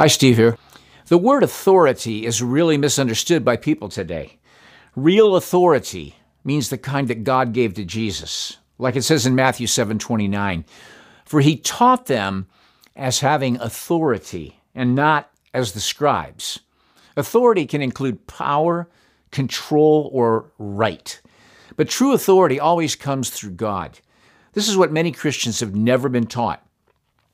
Hi, Steve here. The word authority is really misunderstood by people today. Real authority means the kind that God gave to Jesus, like it says in Matthew 7:29, for he taught them as having authority and not as the scribes. Authority can include power, control, or right. But true authority always comes through God. This is what many Christians have never been taught.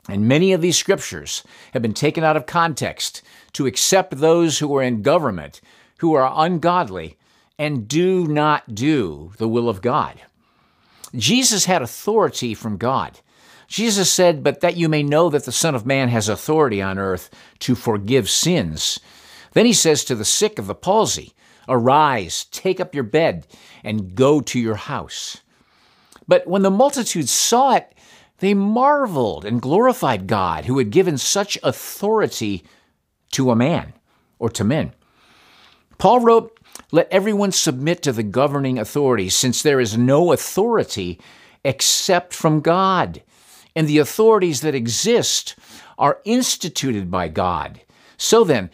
And many of these scriptures have been taken out of context to accept those who are in government who are ungodly and do not do the will of God. Jesus had authority from God. Jesus said, But that you may know that the Son of Man has authority on earth to forgive sins. Then he says to the sick of the palsy, Arise, take up your bed, and go to your house. But when the multitude saw it, they marveled and glorified God who had given such authority to a man or to men. Paul wrote, Let everyone submit to the governing authorities, since there is no authority except from God. And the authorities that exist are instituted by God. So then,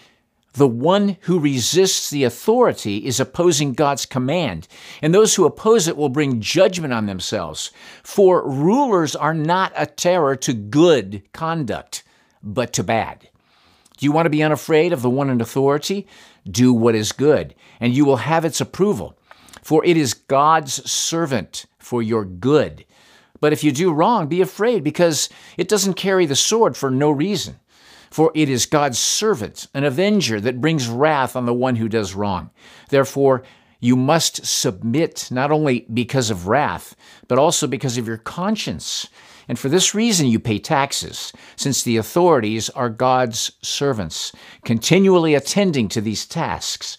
the one who resists the authority is opposing God's command, and those who oppose it will bring judgment on themselves. For rulers are not a terror to good conduct, but to bad. Do you want to be unafraid of the one in authority? Do what is good, and you will have its approval. For it is God's servant for your good. But if you do wrong, be afraid, because it doesn't carry the sword for no reason. For it is God's servant, an avenger that brings wrath on the one who does wrong. Therefore, you must submit not only because of wrath, but also because of your conscience. And for this reason, you pay taxes, since the authorities are God's servants, continually attending to these tasks.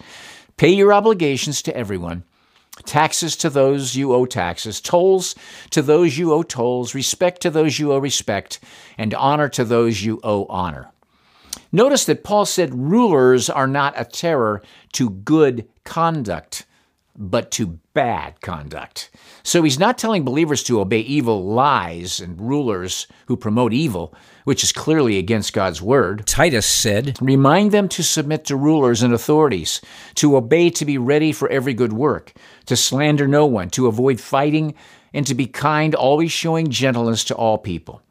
Pay your obligations to everyone taxes to those you owe taxes, tolls to those you owe tolls, respect to those you owe respect, and honor to those you owe honor. Notice that Paul said rulers are not a terror to good conduct, but to bad conduct. So he's not telling believers to obey evil lies and rulers who promote evil, which is clearly against God's word. Titus said, Remind them to submit to rulers and authorities, to obey, to be ready for every good work, to slander no one, to avoid fighting, and to be kind, always showing gentleness to all people.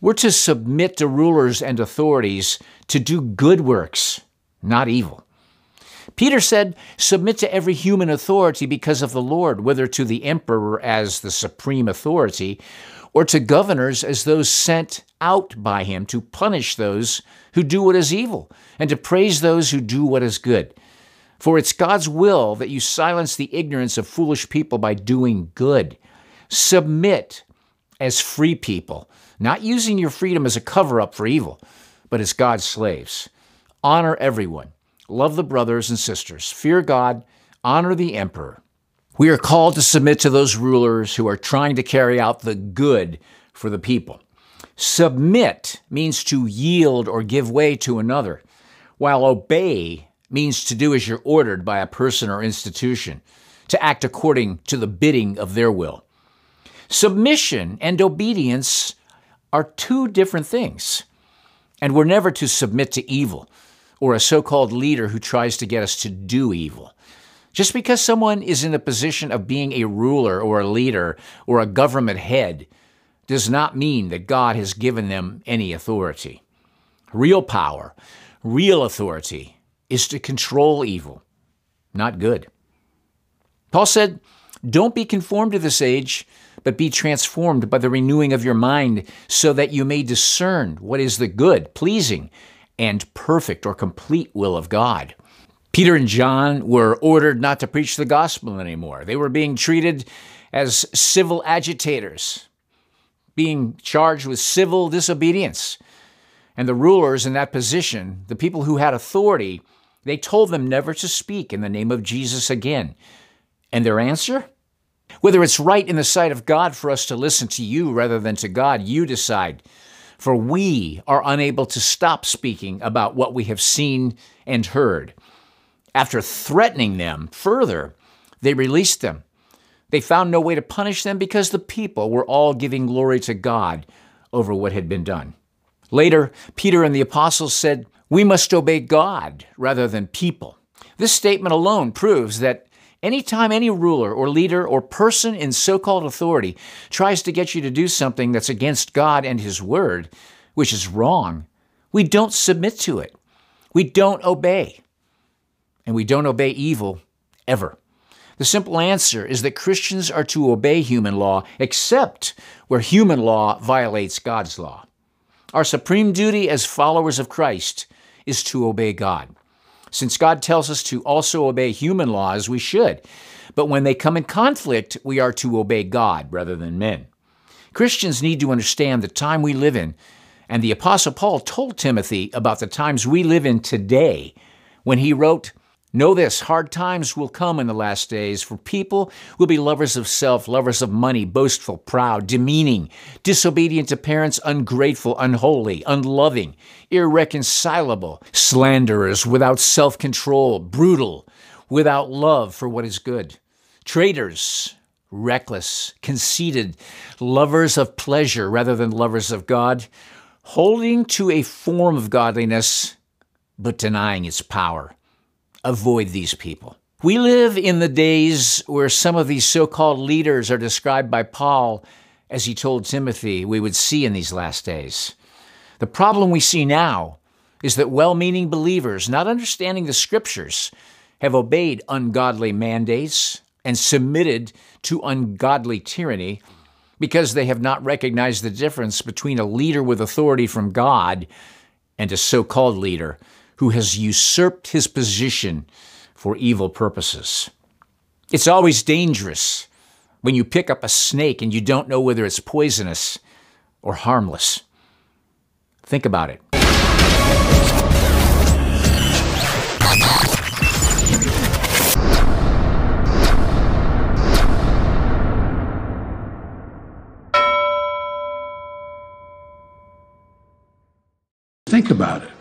We're to submit to rulers and authorities to do good works, not evil. Peter said, Submit to every human authority because of the Lord, whether to the emperor as the supreme authority, or to governors as those sent out by him to punish those who do what is evil, and to praise those who do what is good. For it's God's will that you silence the ignorance of foolish people by doing good. Submit as free people not using your freedom as a cover up for evil, but as God's slaves. Honor everyone. Love the brothers and sisters. Fear God. Honor the emperor. We are called to submit to those rulers who are trying to carry out the good for the people. Submit means to yield or give way to another, while obey means to do as you're ordered by a person or institution, to act according to the bidding of their will. Submission and obedience are two different things. And we're never to submit to evil or a so called leader who tries to get us to do evil. Just because someone is in the position of being a ruler or a leader or a government head does not mean that God has given them any authority. Real power, real authority is to control evil, not good. Paul said, Don't be conformed to this age but be transformed by the renewing of your mind, so that you may discern what is the good, pleasing, and perfect or complete will of God. Peter and John were ordered not to preach the gospel anymore. They were being treated as civil agitators, being charged with civil disobedience. And the rulers in that position, the people who had authority, they told them never to speak in the name of Jesus again. And their answer? Whether it's right in the sight of God for us to listen to you rather than to God, you decide. For we are unable to stop speaking about what we have seen and heard. After threatening them further, they released them. They found no way to punish them because the people were all giving glory to God over what had been done. Later, Peter and the apostles said, We must obey God rather than people. This statement alone proves that anytime any ruler or leader or person in so called authority tries to get you to do something that's against God and His Word, which is wrong, we don't submit to it. We don't obey. And we don't obey evil ever. The simple answer is that Christians are to obey human law except where human law violates God's law. Our supreme duty as followers of Christ is to obey God. Since God tells us to also obey human laws, we should. But when they come in conflict, we are to obey God rather than men. Christians need to understand the time we live in, and the Apostle Paul told Timothy about the times we live in today when he wrote, Know this hard times will come in the last days, for people will be lovers of self, lovers of money, boastful, proud, demeaning, disobedient to parents, ungrateful, unholy, unloving, irreconcilable, slanderers, without self control, brutal, without love for what is good, traitors, reckless, conceited, lovers of pleasure rather than lovers of God, holding to a form of godliness but denying its power avoid these people. We live in the days where some of these so called leaders are described by Paul as he told Timothy we would see in these last days. The problem we see now is that well meaning believers, not understanding the scriptures, have obeyed ungodly mandates and submitted to ungodly tyranny because they have not recognized the difference between a leader with authority from God and a so called leader who has usurped his position for evil purposes. It's always dangerous when you pick up a snake and you don't know whether it's poisonous or harmless. Think about it. Think about it.